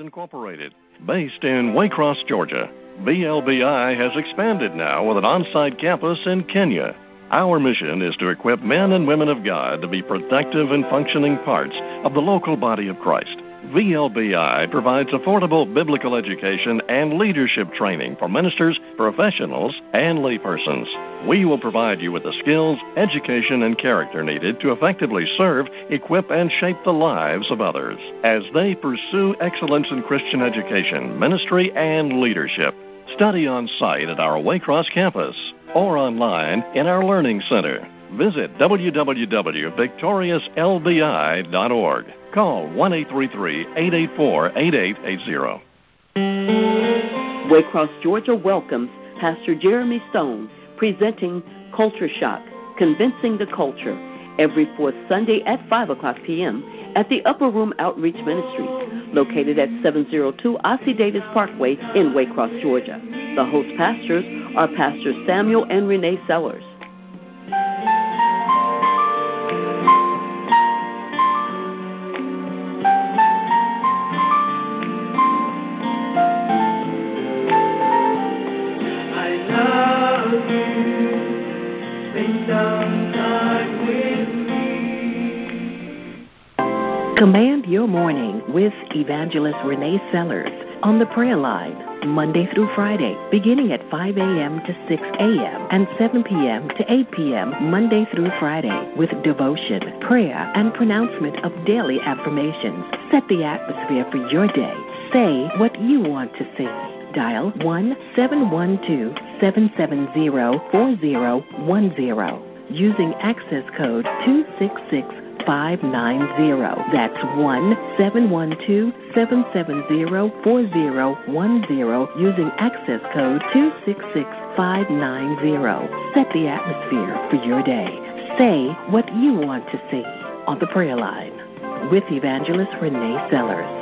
Incorporated, based in Waycross, Georgia. VLBI has expanded now with an on site campus in Kenya. Our mission is to equip men and women of God to be productive and functioning parts of the local body of Christ. VLBI provides affordable biblical education and leadership training for ministers, professionals, and laypersons. We will provide you with the skills, education, and character needed to effectively serve, equip, and shape the lives of others as they pursue excellence in Christian education, ministry, and leadership. Study on site at our Waycross campus or online in our Learning Center. Visit www.victoriouslbi.org. Call 1 884 8880. Waycross, Georgia welcomes Pastor Jeremy Stone presenting Culture Shock Convincing the Culture every fourth Sunday at 5 o'clock p.m. at the Upper Room Outreach Ministry, located at 702 Ossie Davis Parkway in Waycross, Georgia. The host pastors are Pastors Samuel and Renee Sellers. Command your morning with Evangelist Renee Sellers on the prayer line, Monday through Friday, beginning at 5 a.m. to 6 a.m. and 7 p.m. to 8 p.m. Monday through Friday with devotion, prayer, and pronouncement of daily affirmations. Set the atmosphere for your day. Say what you want to see. Dial 1 712 770 4010 using access code 266 590. That's 1 712 770 4010 using access code 266590. Set the atmosphere for your day. Say what you want to see on the prayer line with Evangelist Renee Sellers.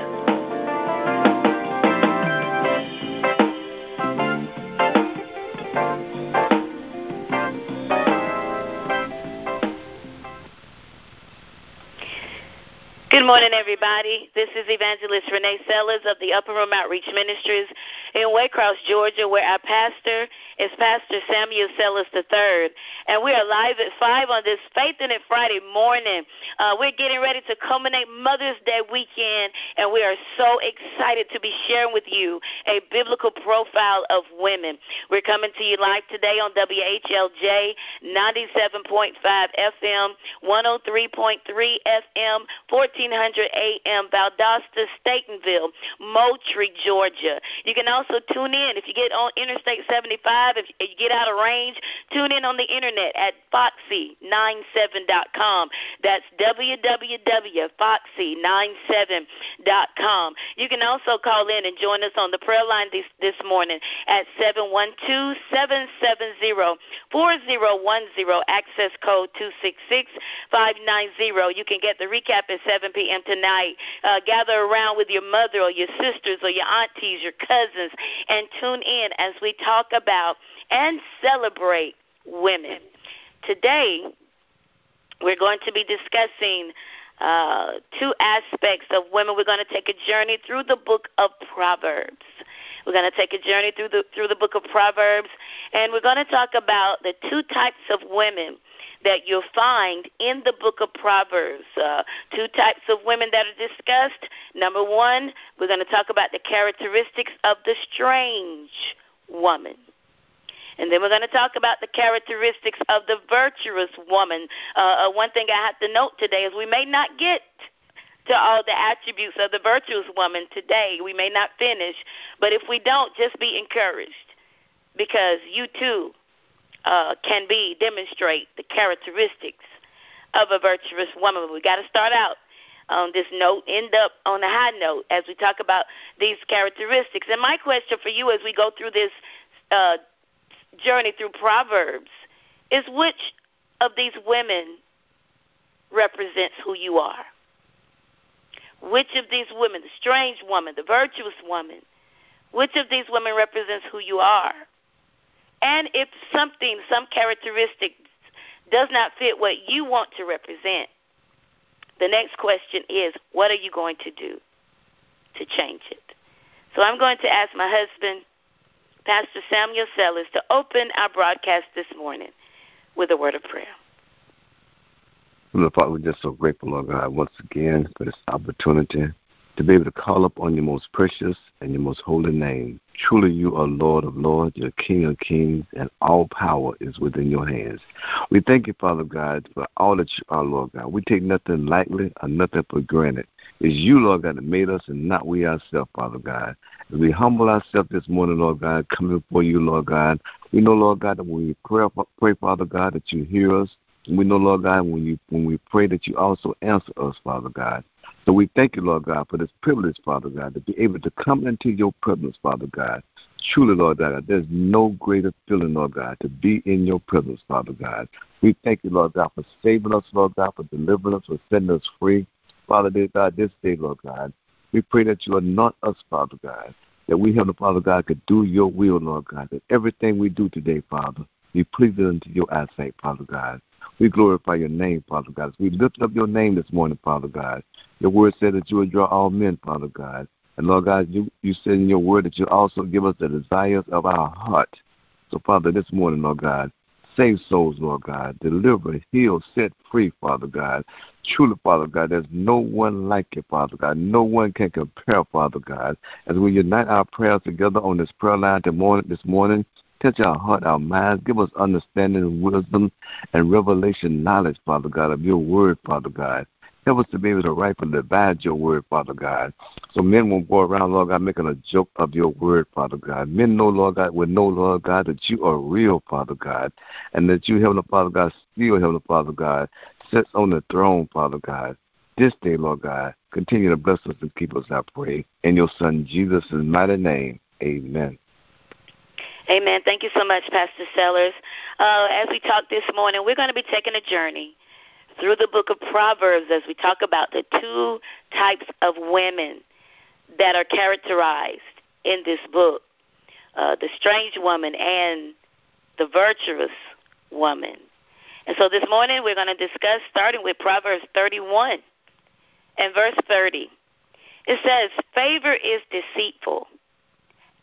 Good morning, everybody. This is Evangelist Renee Sellers of the Upper Room Outreach Ministries in Waycross, Georgia, where our pastor is Pastor Samuel Sellers III. And we are live at 5 on this Faith in It Friday morning. Uh, we're getting ready to culminate Mother's Day weekend, and we are so excited to be sharing with you a biblical profile of women. We're coming to you live today on WHLJ 97.5 FM, 103.3 FM, 1400. 900 AM, Valdosta, Statenville, Moultrie, Georgia. You can also tune in if you get on Interstate 75, if you get out of range, tune in on the internet at foxy97.com. That's www.foxy97.com. You can also call in and join us on the prayer line this, this morning at 712 770 4010, access code 266 590. You can get the recap at 7 p.m. tonight. Uh, gather around with your mother or your sisters or your aunties, your cousins, and tune in as we talk about and celebrate women. Today, we're going to be discussing uh, two aspects of women. We're going to take a journey through the book of Proverbs. We're going to take a journey through the through the book of Proverbs, and we're going to talk about the two types of women that you'll find in the book of Proverbs. Uh, two types of women that are discussed. Number one, we're going to talk about the characteristics of the strange woman. And then we're going to talk about the characteristics of the virtuous woman. Uh, uh, one thing I have to note today is we may not get to all the attributes of the virtuous woman today. We may not finish, but if we don't, just be encouraged because you too uh, can be demonstrate the characteristics of a virtuous woman. We got to start out on this note, end up on a high note as we talk about these characteristics. And my question for you as we go through this uh, journey through Proverbs is which of these women represents who you are? Which of these women, the strange woman, the virtuous woman, which of these women represents who you are? And if something, some characteristic does not fit what you want to represent, the next question is, what are you going to do to change it? So I'm going to ask my husband, Pastor Samuel Sellers, to open our broadcast this morning with a word of prayer. Father, we're just so grateful, Lord God, once again for this opportunity to be able to call upon your most precious and your most holy name. Truly, you are Lord of lords, you're King of kings, and all power is within your hands. We thank you, Father God, for all that you are, Lord God. We take nothing lightly or nothing for granted. It's you, Lord God, that made us and not we ourselves, Father God. As we humble ourselves this morning, Lord God, coming before you, Lord God, we know, Lord God, that when we pray, pray Father God, that you hear us. We know, Lord God, when you when we pray that you also answer us, Father God. So we thank you, Lord God, for this privilege, Father God, to be able to come into your presence, Father God. Truly, Lord God, there's no greater feeling, Lord God, to be in your presence, Father God. We thank you, Lord God, for saving us, Lord God, for delivering us, for setting us free. Father, God, this day, Lord God, we pray that you anoint us, Father God, that we, Heavenly Father God, could do your will, Lord God, that everything we do today, Father, be pleasing unto your eyesight, Father God. We glorify your name, Father God. We lift up your name this morning, Father God. Your word said that you would draw all men, Father God. And Lord God, you, you said in your word that you also give us the desires of our heart. So, Father, this morning, Lord God, save souls, Lord God. Deliver, heal, set free, Father God. Truly, Father God, there's no one like you, Father God. No one can compare, Father God. As we unite our prayers together on this prayer line this morning, Touch our heart, our minds. Give us understanding, wisdom, and revelation knowledge, Father God, of your word, Father God. Help us to be able to write rightfully divide your word, Father God. So men won't go around, Lord God, making a joke of your word, Father God. Men know, Lord God, will know, Lord God, that you are real, Father God, and that you, Heavenly Father God, still, Heavenly Father God, sits on the throne, Father God. This day, Lord God, continue to bless us and keep us, I pray. In your Son, Jesus' mighty name, amen. Amen. Thank you so much, Pastor Sellers. Uh, as we talk this morning, we're going to be taking a journey through the book of Proverbs as we talk about the two types of women that are characterized in this book uh, the strange woman and the virtuous woman. And so this morning we're going to discuss starting with Proverbs 31 and verse 30. It says, Favor is deceitful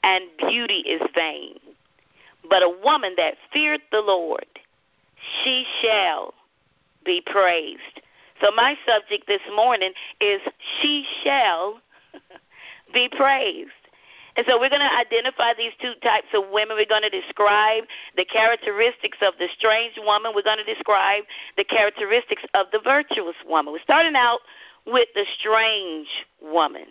and beauty is vain. But a woman that feared the Lord, she shall be praised. So my subject this morning is she shall be praised. And so we're going to identify these two types of women. We're going to describe the characteristics of the strange woman. We're going to describe the characteristics of the virtuous woman. We're starting out with the strange woman.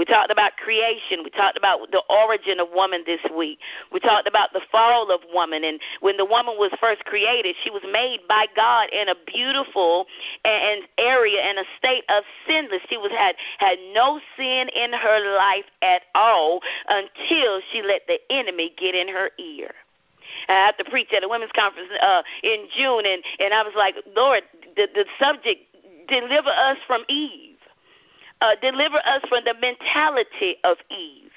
We talked about creation. We talked about the origin of woman this week. We talked about the fall of woman. And when the woman was first created, she was made by God in a beautiful and area and a state of sinless. She was had had no sin in her life at all until she let the enemy get in her ear. I had to preach at a women's conference uh, in June, and and I was like, Lord, the the subject deliver us from Eve uh, deliver us from the mentality of Eve.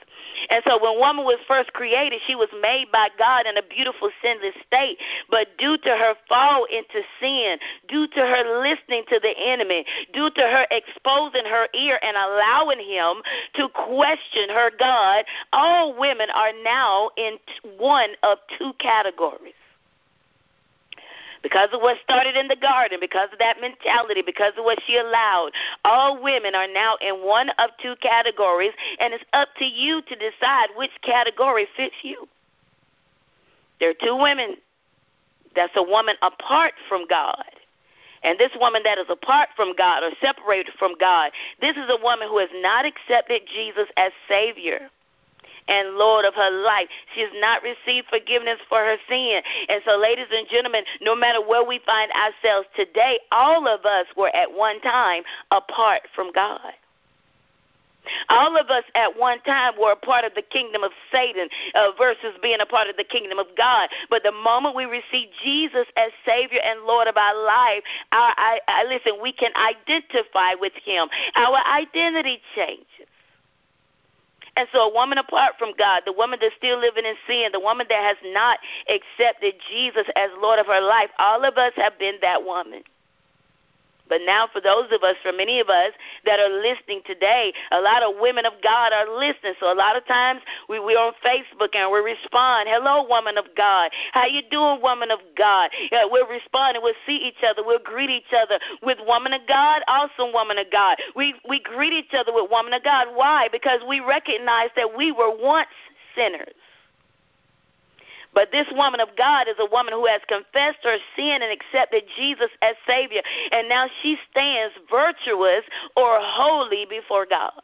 And so when woman was first created, she was made by God in a beautiful sinless state. But due to her fall into sin, due to her listening to the enemy, due to her exposing her ear and allowing him to question her God, all women are now in one of two categories because of what started in the garden, because of that mentality, because of what she allowed. All women are now in one of two categories, and it's up to you to decide which category fits you. There are two women. That's a woman apart from God. And this woman that is apart from God or separated from God, this is a woman who has not accepted Jesus as Savior. And Lord of her life. She has not received forgiveness for her sin. And so, ladies and gentlemen, no matter where we find ourselves today, all of us were at one time apart from God. All of us at one time were a part of the kingdom of Satan uh, versus being a part of the kingdom of God. But the moment we receive Jesus as Savior and Lord of our life, our I, I, listen, we can identify with Him. Our identity changes. And so, a woman apart from God, the woman that's still living in sin, the woman that has not accepted Jesus as Lord of her life, all of us have been that woman. But now, for those of us, for many of us that are listening today, a lot of women of God are listening. So a lot of times we, we're on Facebook and we respond, "Hello, woman of God. How you doing, woman of God?" Yeah, we'll respond and we'll see each other. We'll greet each other with "Woman of God, awesome woman of God." We we greet each other with "Woman of God." Why? Because we recognize that we were once sinners. But this woman of God is a woman who has confessed her sin and accepted Jesus as Savior. And now she stands virtuous or holy before God.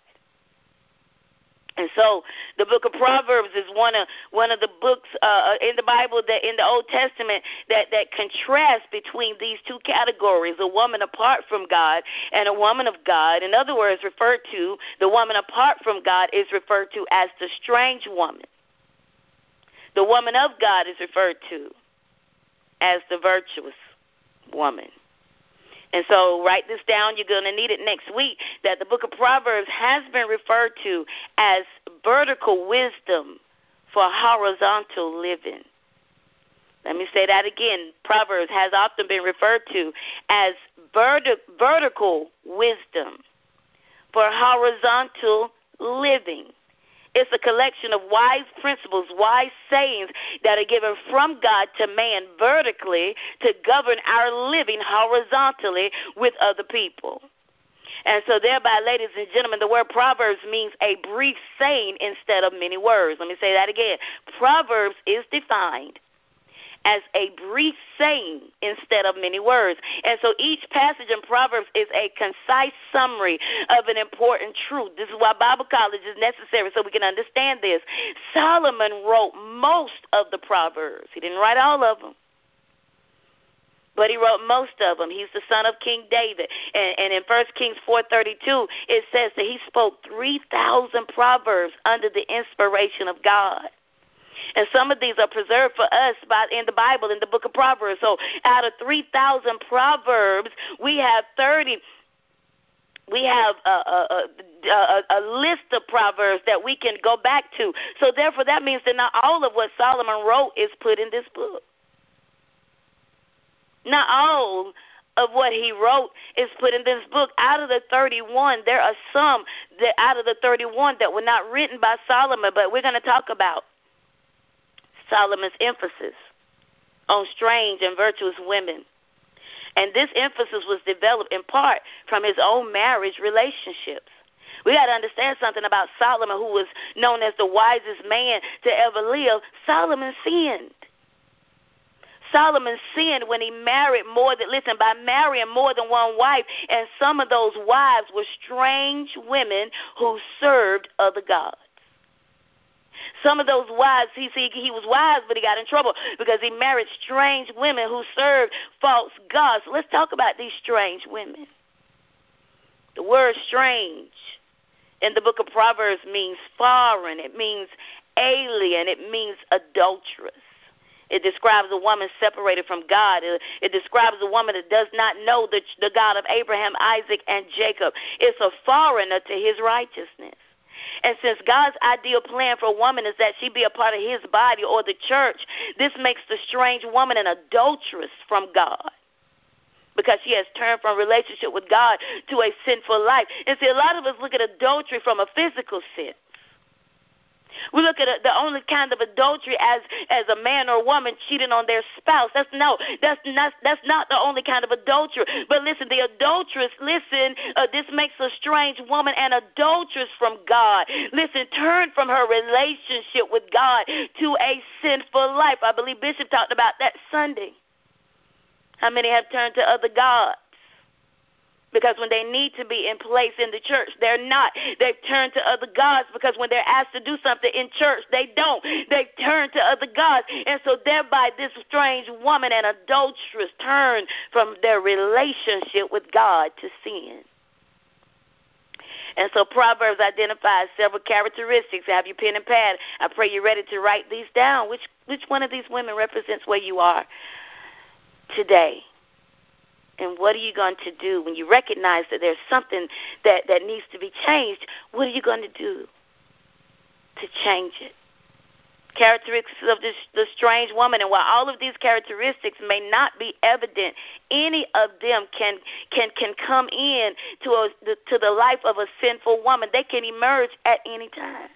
And so, the book of Proverbs is one of one of the books uh, in the Bible that in the Old Testament that that contrasts between these two categories: a woman apart from God and a woman of God. In other words, referred to the woman apart from God is referred to as the strange woman. The woman of God is referred to as the virtuous woman. And so write this down. You're going to need it next week that the book of Proverbs has been referred to as vertical wisdom for horizontal living. Let me say that again. Proverbs has often been referred to as verti- vertical wisdom for horizontal living. It's a collection of wise principles, wise sayings that are given from God to man vertically to govern our living horizontally with other people. And so, thereby, ladies and gentlemen, the word Proverbs means a brief saying instead of many words. Let me say that again. Proverbs is defined as a brief saying instead of many words. And so each passage in Proverbs is a concise summary of an important truth. This is why Bible college is necessary so we can understand this. Solomon wrote most of the Proverbs, he didn't write all of them but he wrote most of them. He's the son of King David. And, and in 1 Kings 4.32, it says that he spoke 3,000 proverbs under the inspiration of God. And some of these are preserved for us by, in the Bible, in the book of Proverbs. So out of 3,000 Proverbs, we have 30 we have a, a, a, a, list of proverbs that we can go back to. So therefore, that means that not all of what Solomon wrote is put in this book. Not all of what he wrote is put in this book. Out of the 31, there are some that out of the 31 that were not written by Solomon, but we're going to talk about Solomon's emphasis on strange and virtuous women. And this emphasis was developed in part from his own marriage relationships. We got to understand something about Solomon, who was known as the wisest man to ever live. Solomon sinned. Solomon sinned when he married more than, listen, by marrying more than one wife, and some of those wives were strange women who served other gods. Some of those wives, he see, he was wise, but he got in trouble because he married strange women who served false gods. So let's talk about these strange women. The word strange in the book of Proverbs means foreign, it means alien, it means adulterous. It describes a woman separated from God. It, it, describes a woman that does not know the, the God of Abraham, Isaac, and Jacob. It's a foreigner to his righteousness. And since God's ideal plan for a woman is that she be a part of his body or the church, this makes the strange woman an adulteress from God because she has turned from relationship with God to a sinful life. And see, a lot of us look at adultery from a physical sense. We look at the only kind of adultery as as a man or woman cheating on their spouse. That's no, that's not that's not the only kind of adultery. But listen, the adulteress, listen, uh, this makes a strange woman an adulteress from God. Listen, turn from her relationship with God to a sinful life. I believe Bishop talked about that Sunday. How many have turned to other gods? Because when they need to be in place in the church, they're not. They've turned to other gods because when they're asked to do something in church, they don't. They turn to other gods. And so thereby this strange woman and adulteress turn from their relationship with God to sin. And so Proverbs identifies several characteristics. Have your pen and pad. I pray you're ready to write these down. Which which one of these women represents where you are today? And what are you going to do when you recognize that there's something that, that needs to be changed? What are you going to do to change it? Characteristics of this, the strange woman, and while all of these characteristics may not be evident, any of them can can can come in to a, to the life of a sinful woman. They can emerge at any time.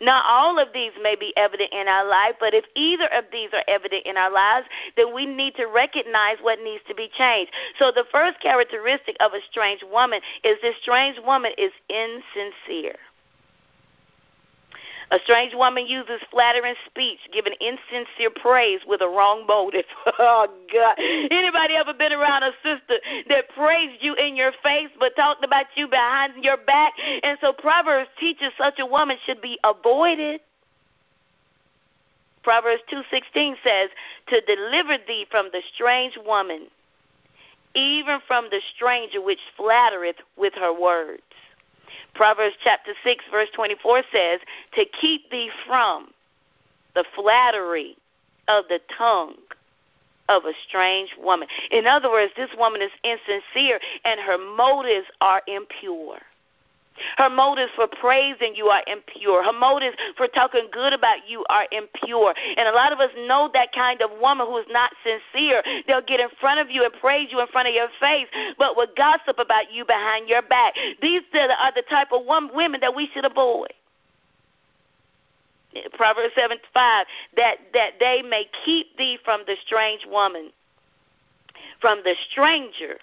Not all of these may be evident in our life, but if either of these are evident in our lives, then we need to recognize what needs to be changed. So the first characteristic of a strange woman is this strange woman is insincere. A strange woman uses flattering speech, giving insincere praise with a wrong motive. oh God! Anybody ever been around a sister that praised you in your face but talked about you behind your back? And so Proverbs teaches such a woman should be avoided. Proverbs 2:16 says, "To deliver thee from the strange woman, even from the stranger which flattereth with her words." Proverbs chapter 6, verse 24 says, To keep thee from the flattery of the tongue of a strange woman. In other words, this woman is insincere and her motives are impure. Her motives for praising you are impure. Her motives for talking good about you are impure. And a lot of us know that kind of woman who is not sincere. They'll get in front of you and praise you in front of your face, but will gossip about you behind your back. These are the type of women that we should avoid. Proverbs 7 5, that, that they may keep thee from the strange woman, from the stranger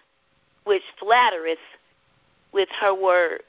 which flattereth with her words.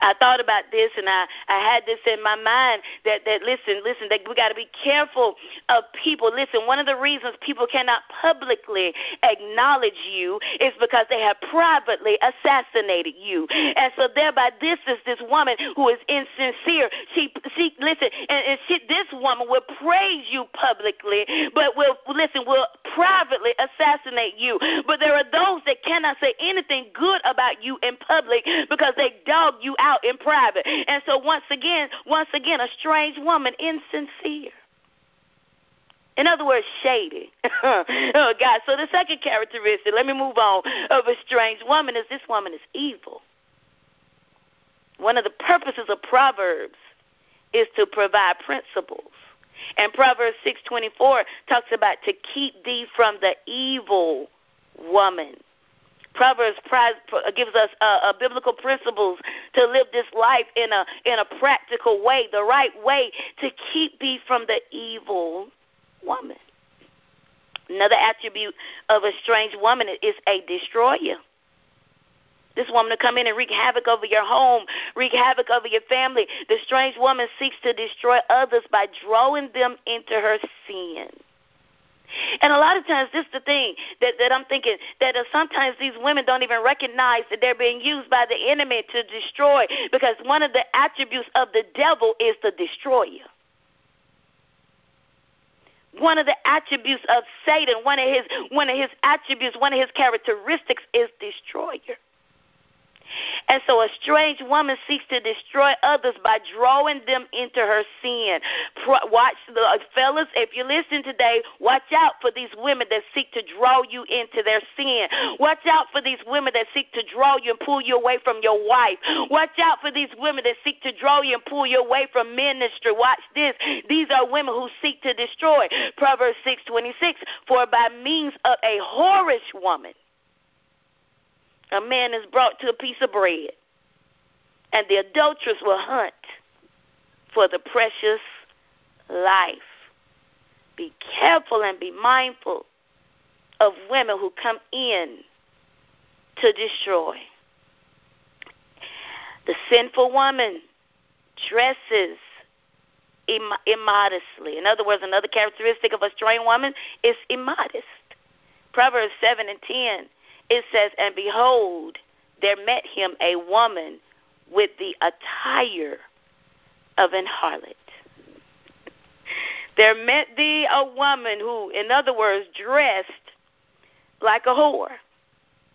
I thought about this and I, I had this in my mind that, that listen, listen, that we got to be careful of people. Listen, one of the reasons people cannot publicly acknowledge you is because they have privately assassinated you. And so thereby this is this woman who is insincere. She, she listen, and, and she, this woman will praise you publicly, but will, listen, will privately assassinate you. But there are those that cannot say anything good about you in public because they dog you out in private. And so once again, once again, a strange woman, insincere. In other words, shady. oh, God. So the second characteristic, let me move on, of a strange woman is this woman is evil. One of the purposes of Proverbs is to provide principles. And Proverbs 6:24 talks about to keep thee from the evil woman. Proverbs gives us uh, uh, biblical principles to live this life in a in a practical way, the right way to keep thee from the evil woman. Another attribute of a strange woman is a destroyer. This woman to come in and wreak havoc over your home, wreak havoc over your family. The strange woman seeks to destroy others by drawing them into her sin. And a lot of times, this is the thing that, that I'm thinking that uh, sometimes these women don't even recognize that they're being used by the enemy to destroy because one of the attributes of the devil is the destroyer. One of the attributes of Satan, one of his one of his attributes, one of his characteristics is destroyer. And so a strange woman seeks to destroy others by drawing them into her sin. Watch the uh, fellas, if you listen today, watch out for these women that seek to draw you into their sin. Watch out for these women that seek to draw you and pull you away from your wife. Watch out for these women that seek to draw you and pull you away from ministry. Watch this. These are women who seek to destroy. Proverbs 6:26 For by means of a whorish woman a man is brought to a piece of bread, and the adulteress will hunt for the precious life. Be careful and be mindful of women who come in to destroy. The sinful woman dresses immodestly. In other words, another characteristic of a strange woman is immodest. Proverbs 7 and 10 it says, And behold, there met him a woman with the attire of an harlot. There met thee a woman who, in other words, dressed like a whore.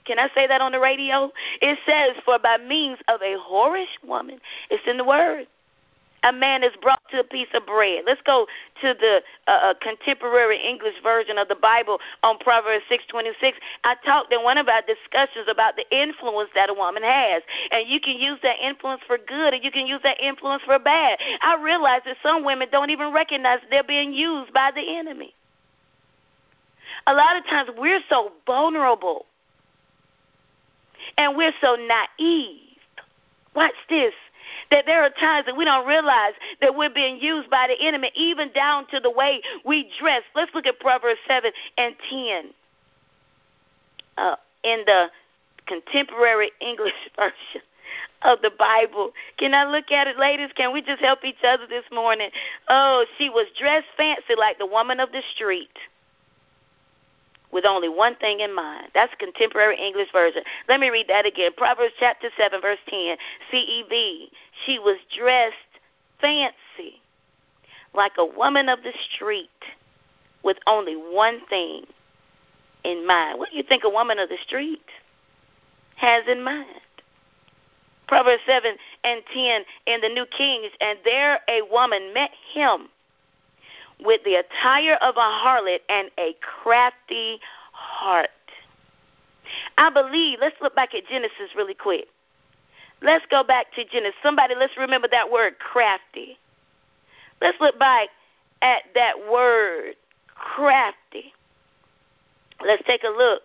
Can I say that on the radio? It says, For by means of a whorish woman, it's in the word a man is brought to a piece of bread. Let's go to the uh, uh contemporary English version of the Bible on Proverbs 6:26. I talked in one of our discussions about the influence that a woman has, and you can use that influence for good, and you can use that influence for bad. I realize that some women don't even recognize they're being used by the enemy. A lot of times we're so vulnerable, and we're so naive. Watch this that there are times that we don't realize that we're being used by the enemy, even down to the way we dress. Let's look at Proverbs 7 and 10 uh, in the contemporary English version of the Bible. Can I look at it, ladies? Can we just help each other this morning? Oh, she was dressed fancy like the woman of the street with only one thing in mind. That's contemporary English version. Let me read that again. Proverbs chapter 7 verse 10. CEV. She was dressed fancy like a woman of the street with only one thing in mind. What do you think a woman of the street has in mind? Proverbs 7 and 10 in the New Kings, and there a woman met him with the attire of a harlot and a crafty heart. I believe, let's look back at Genesis really quick. Let's go back to Genesis. Somebody, let's remember that word crafty. Let's look back at that word crafty. Let's take a look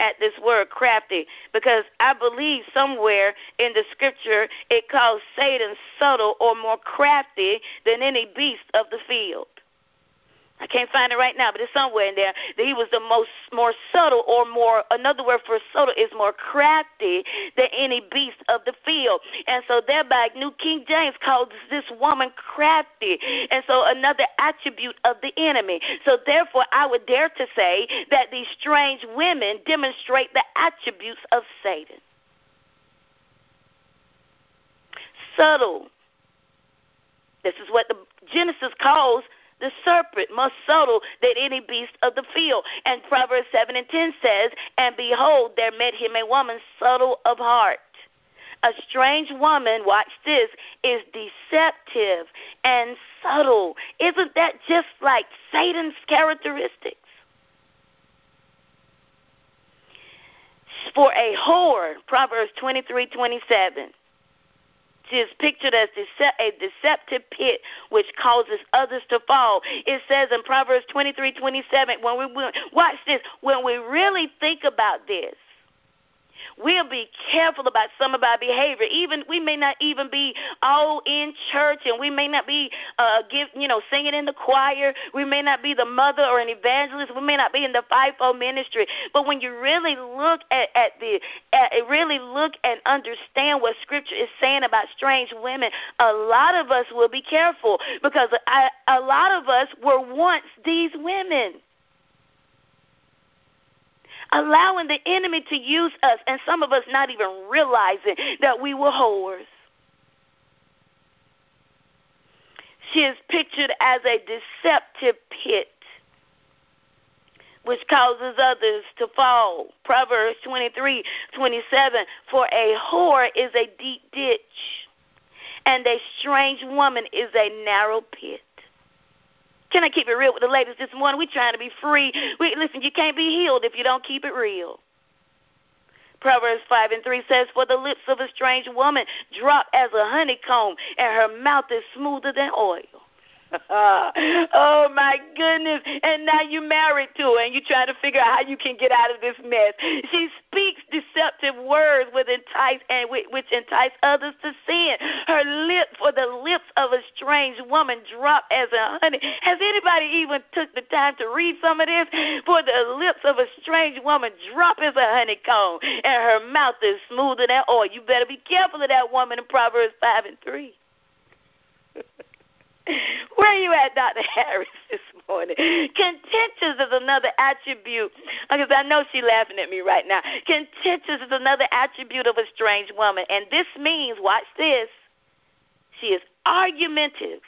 at this word crafty because I believe somewhere in the scripture it calls Satan subtle or more crafty than any beast of the field. I can't find it right now, but it's somewhere in there that he was the most more subtle or more another word for subtle is more crafty than any beast of the field. And so thereby New King James calls this woman crafty. And so another attribute of the enemy. So therefore I would dare to say that these strange women demonstrate the attributes of Satan. Subtle. This is what the Genesis calls the serpent more subtle than any beast of the field. And Proverbs 7 and 10 says, And behold, there met him a woman subtle of heart. A strange woman, watch this, is deceptive and subtle. Isn't that just like Satan's characteristics? For a whore, Proverbs 23 27 is pictured as a deceptive pit which causes others to fall. It says in Proverbs 23 27, when we watch this, when we really think about this, We'll be careful about some of our behavior. Even we may not even be all in church, and we may not be uh, give you know singing in the choir. We may not be the mother or an evangelist. We may not be in the fivefold ministry. But when you really look at, at the at, really look and understand what Scripture is saying about strange women, a lot of us will be careful because I, a lot of us were once these women allowing the enemy to use us, and some of us not even realizing that we were whores. She is pictured as a deceptive pit which causes others to fall. Proverbs 23 27 For a whore is a deep ditch, and a strange woman is a narrow pit. Can I keep it real with the ladies this morning? We trying to be free. We listen, you can't be healed if you don't keep it real. Proverbs 5 and 3 says, For the lips of a strange woman drop as a honeycomb, and her mouth is smoother than oil. oh my goodness. And now you're married to her and you're trying to figure out how you can get out of this mess. She speaks deceptive words with entice and which entice others to sin. Her lips for the lips of a strange woman drop as a honey. Has anybody even took the time to read some of this? For the lips of a strange woman drop as a honeycomb and her mouth is smoother than oil. You better be careful of that woman in Proverbs 5 and 3. Where are you at, Dr. Harris, this morning? Contentious is another attribute. Because I know she's laughing at me right now. Contentious is another attribute of a strange woman. And this means, watch this, she is argumentative,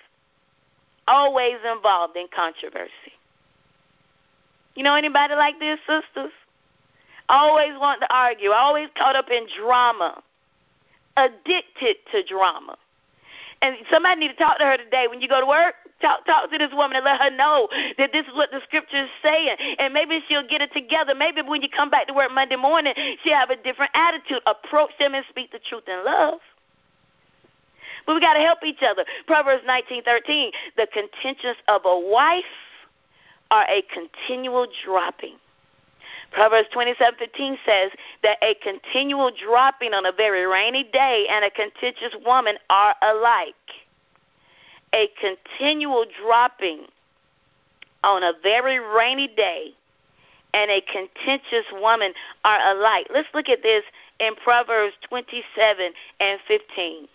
always involved in controversy. You know anybody like this, sisters? Always want to argue, always caught up in drama, addicted to drama. And somebody need to talk to her today when you go to work. Talk, talk to this woman and let her know that this is what the scripture is saying. And maybe she'll get it together. Maybe when you come back to work Monday morning, she'll have a different attitude. Approach them and speak the truth in love. But we got to help each other. Proverbs 19:13, the contentions of a wife are a continual dropping. Proverbs 27:15 says that a continual dropping on a very rainy day and a contentious woman are alike. A continual dropping on a very rainy day and a contentious woman are alike. Let's look at this in Proverbs 27 and 15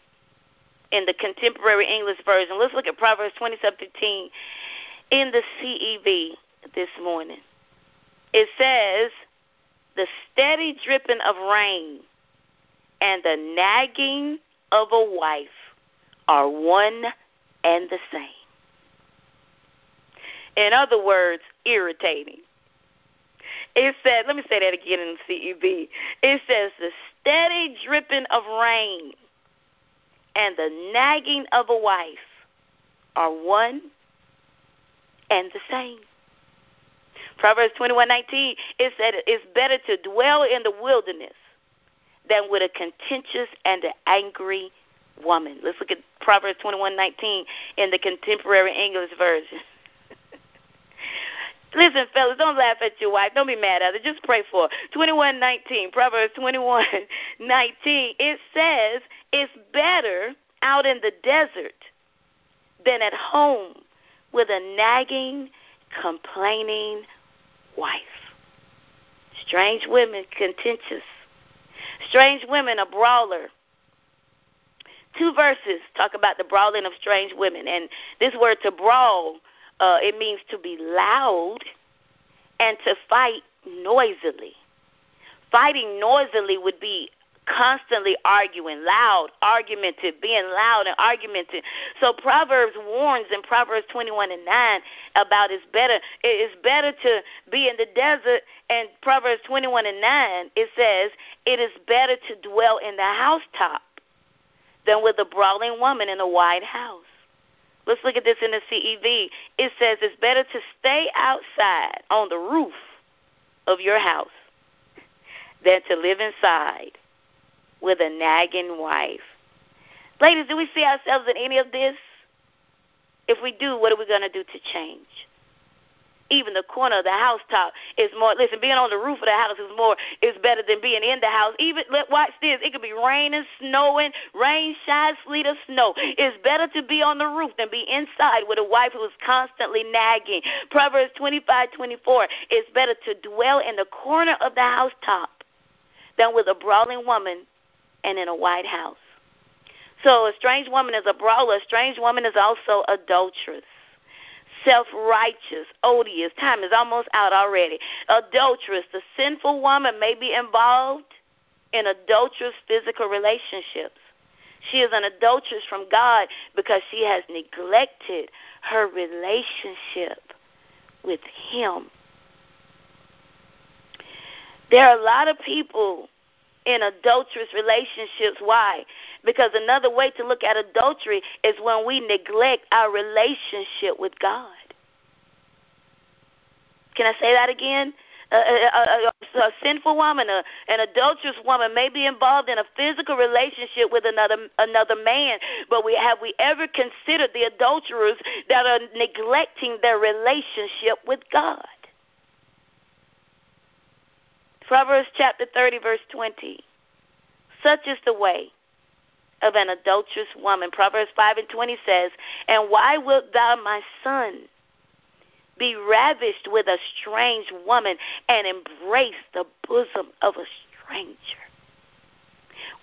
in the contemporary English version. Let's look at Proverbs 27:15 in the CEV this morning. It says, "The steady dripping of rain and the nagging of a wife are one and the same." In other words, irritating. It says, let me say that again in CEV. It says, the steady dripping of rain and the nagging of a wife are one and the same. Proverbs 21:19 it said it's better to dwell in the wilderness than with a contentious and an angry woman. Let's look at Proverbs 21:19 in the contemporary English version. Listen, fellas, don't laugh at your wife. Don't be mad at her. Just pray for her. 21:19, Proverbs 21:19. It says it's better out in the desert than at home with a nagging, complaining wife. Strange women, contentious. Strange women, a brawler. Two verses talk about the brawling of strange women, and this word to brawl uh, it means to be loud and to fight noisily. Fighting noisily would be constantly arguing, loud, argumentative, being loud and argumentative. So Proverbs warns in Proverbs 21 and 9 about it's better it's better to be in the desert and Proverbs 21 and 9 it says it is better to dwell in the housetop than with a brawling woman in a wide house. Let's look at this in the CEV. It says it's better to stay outside on the roof of your house than to live inside with a nagging wife. Ladies, do we see ourselves in any of this? If we do, what are we going to do to change? even the corner of the housetop is more. Listen, being on the roof of the house is more is better than being in the house. Even watch this. It could be raining, snowing, rain, shine, sleet, or snow. It's better to be on the roof than be inside with a wife who is constantly nagging. Proverbs twenty five twenty four. It's better to dwell in the corner of the housetop than with a brawling woman and in a white house. So a strange woman is a brawler. A strange woman is also adulterous self righteous, odious. Time is almost out already. Adulterous. The sinful woman may be involved in adulterous physical relationships. She is an adulteress from God because she has neglected her relationship with Him. There are a lot of people in adulterous relationships. Why? Because another way to look at adultery is when we neglect our relationship with God. Can I say that again? A, a, a, a sinful woman, an adulterous woman, may be involved in a physical relationship with another another man. But we have we ever considered the adulterers that are neglecting their relationship with God? Proverbs chapter 30, verse 20. Such is the way of an adulterous woman. Proverbs 5 and 20 says, And why wilt thou, my son, be ravished with a strange woman and embrace the bosom of a stranger?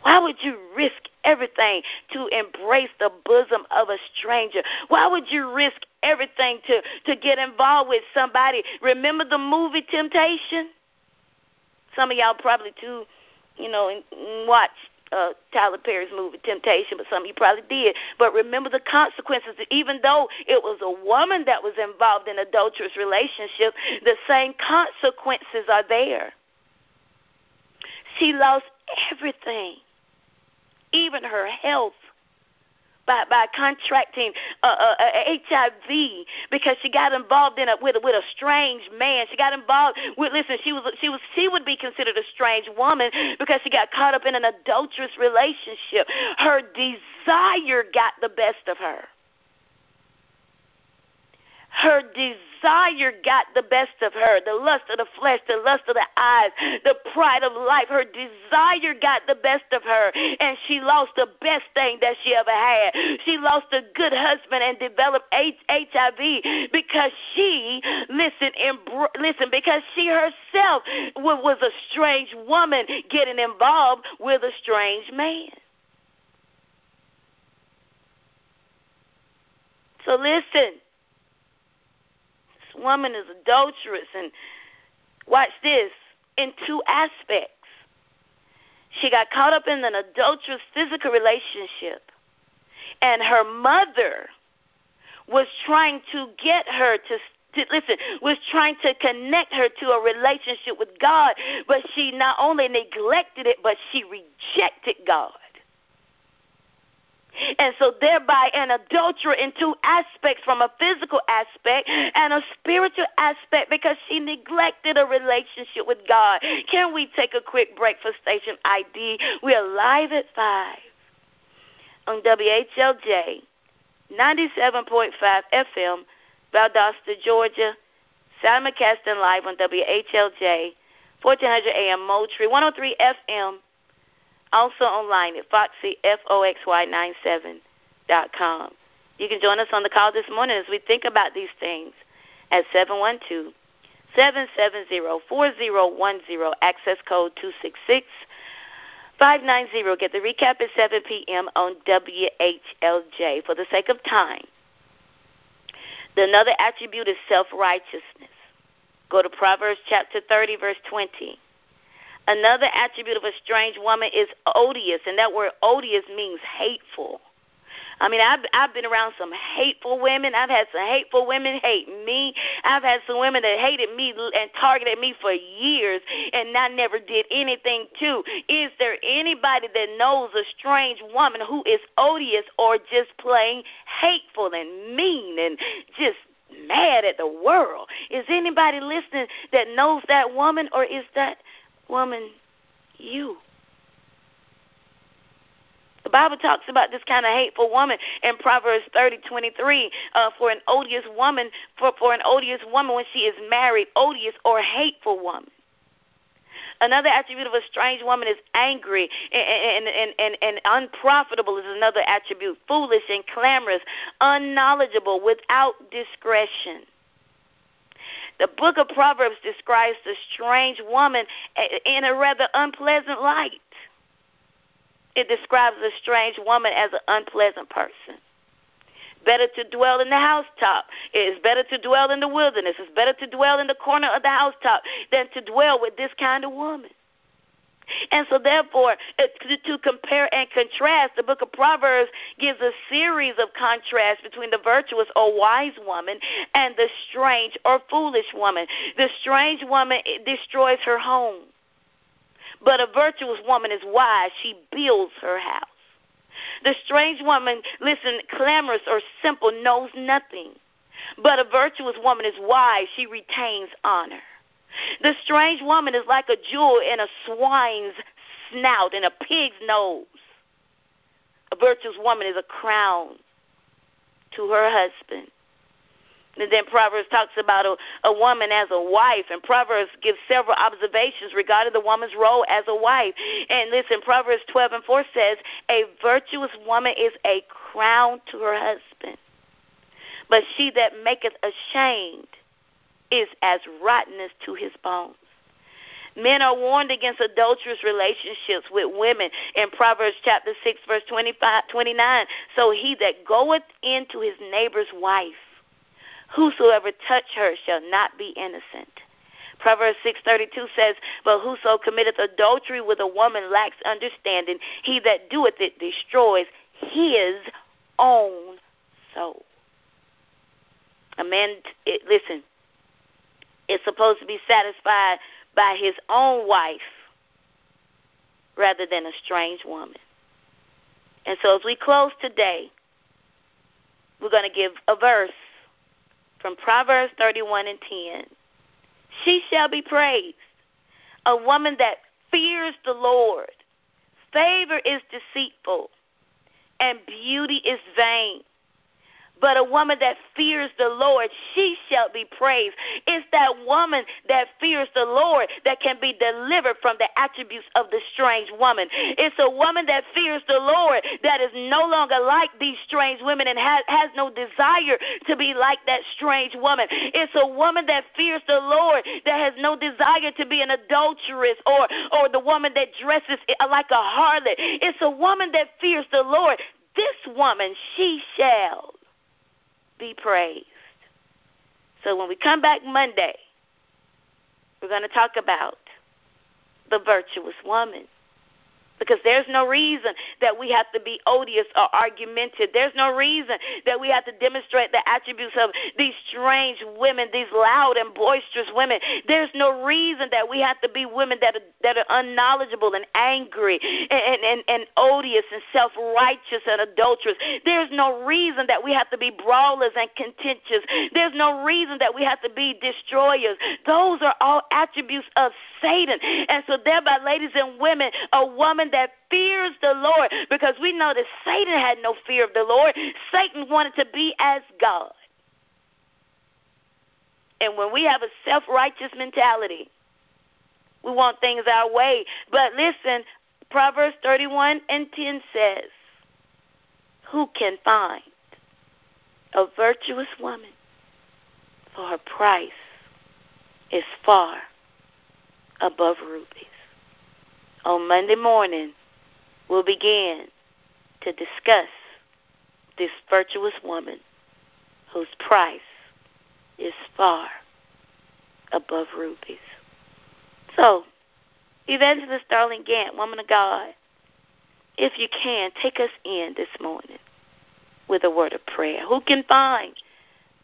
Why would you risk everything to embrace the bosom of a stranger? Why would you risk everything to, to get involved with somebody? Remember the movie Temptation? Some of y'all probably too, you know, watch uh, Tyler Perry's movie Temptation, but some of you probably did. But remember the consequences. Even though it was a woman that was involved in adulterous relationship, the same consequences are there. She lost everything, even her health by by contracting uh, uh, HIV because she got involved in a with a, with a strange man. She got involved with listen. She was she was she would be considered a strange woman because she got caught up in an adulterous relationship. Her desire got the best of her. Her desire got the best of her. The lust of the flesh, the lust of the eyes, the pride of life. Her desire got the best of her. And she lost the best thing that she ever had. She lost a good husband and developed HIV because she, listen, embr- listen, because she herself was a strange woman getting involved with a strange man. So listen, woman is adulterous. And watch this in two aspects. She got caught up in an adulterous physical relationship, and her mother was trying to get her to listen, was trying to connect her to a relationship with God, but she not only neglected it, but she rejected God. And so, thereby, an adulterer in two aspects from a physical aspect and a spiritual aspect because she neglected a relationship with God. Can we take a quick break for station ID? We are live at 5 on WHLJ 97.5 FM, Valdosta, Georgia. Simulcasting live on WHLJ 1400 AM Moultrie, 103 FM also online at Foxy, F-O-X-Y 97.com. You can join us on the call this morning as we think about these things at 712 770 4010, access code 266 590. Get the recap at 7 p.m. on WHLJ. For the sake of time, the another attribute is self righteousness. Go to Proverbs chapter 30, verse 20. Another attribute of a strange woman is odious, and that word odious means hateful. I mean, I've I've been around some hateful women. I've had some hateful women hate me. I've had some women that hated me and targeted me for years, and I never did anything to. Is there anybody that knows a strange woman who is odious or just plain hateful and mean and just mad at the world? Is anybody listening that knows that woman, or is that woman, you. The Bible talks about this kind of hateful woman in Proverbs thirty twenty three. Uh, for an odious woman, for, for an odious woman when she is married, odious or hateful woman. Another attribute of a strange woman is angry and, and, and, and, unprofitable is another attribute. Foolish and clamorous, unknowledgeable, without discretion. The book of Proverbs describes the strange woman in a rather unpleasant light. It describes the strange woman as an unpleasant person. Better to dwell in the housetop. It is better to dwell in the wilderness. It's better to dwell in the corner of the housetop than to dwell with this kind of woman. And so, therefore, uh, to compare and contrast, the book of Proverbs gives a series of contrasts between the virtuous or wise woman and the strange or foolish woman. The strange woman destroys her home, but a virtuous woman is wise. She builds her house. The strange woman, listen, clamorous or simple, knows nothing. But a virtuous woman is wise. She retains honor. The strange woman is like a jewel in a swine's snout and a pig's nose. A virtuous woman is a crown to her husband. And then Proverbs talks about a, a woman as a wife, and Proverbs gives several observations regarding the woman's role as a wife. And listen, Proverbs 12 and 4 says, A virtuous woman is a crown to her husband, but she that maketh ashamed is as rottenness to his bones. Men are warned against adulterous relationships with women in Proverbs chapter 6, verse 25, 29. So he that goeth into his neighbor's wife, whosoever touch her shall not be innocent. Proverbs 6:32 says, "But whoso committeth adultery with a woman lacks understanding; he that doeth it destroys his own soul." A man, it, listen, is supposed to be satisfied by his own wife rather than a strange woman. And so, as we close today, we're going to give a verse from Proverbs 31 and 10. She shall be praised, a woman that fears the Lord. Favor is deceitful, and beauty is vain. But a woman that fears the Lord, she shall be praised. It's that woman that fears the Lord that can be delivered from the attributes of the strange woman. It's a woman that fears the Lord that is no longer like these strange women and has, has no desire to be like that strange woman. It's a woman that fears the Lord that has no desire to be an adulteress or, or the woman that dresses like a harlot. It's a woman that fears the Lord. This woman, she shall be praised. So when we come back Monday, we're going to talk about the virtuous woman because there's no reason that we have to be odious or argumentative. There's no reason that we have to demonstrate the attributes of these strange women, these loud and boisterous women. There's no reason that we have to be women that are, that are unknowledgeable and angry and, and, and odious and self righteous and adulterous. There's no reason that we have to be brawlers and contentious. There's no reason that we have to be destroyers. Those are all attributes of Satan. And so, thereby, ladies and women, a woman that fears the Lord, because we know that Satan had no fear of the Lord. Satan wanted to be as God. And when we have a self righteous mentality, we want things our way. But listen, Proverbs 31 and 10 says, Who can find a virtuous woman? For her price is far above rubies on Monday morning, we'll begin to discuss this virtuous woman whose price is far above rubies. So, Evangelist Darlene Gant, woman of God, if you can, take us in this morning with a word of prayer. Who can find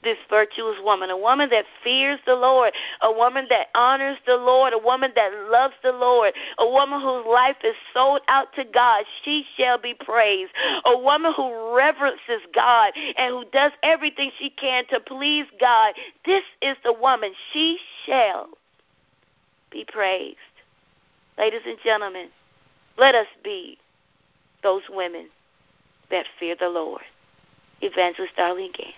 this virtuous woman, a woman that fears the Lord, a woman that honors the Lord, a woman that loves the Lord, a woman whose life is sold out to God. She shall be praised. A woman who reverences God and who does everything she can to please God. This is the woman. She shall be praised. Ladies and gentlemen, let us be those women that fear the Lord. Evangelist Darlene Gant.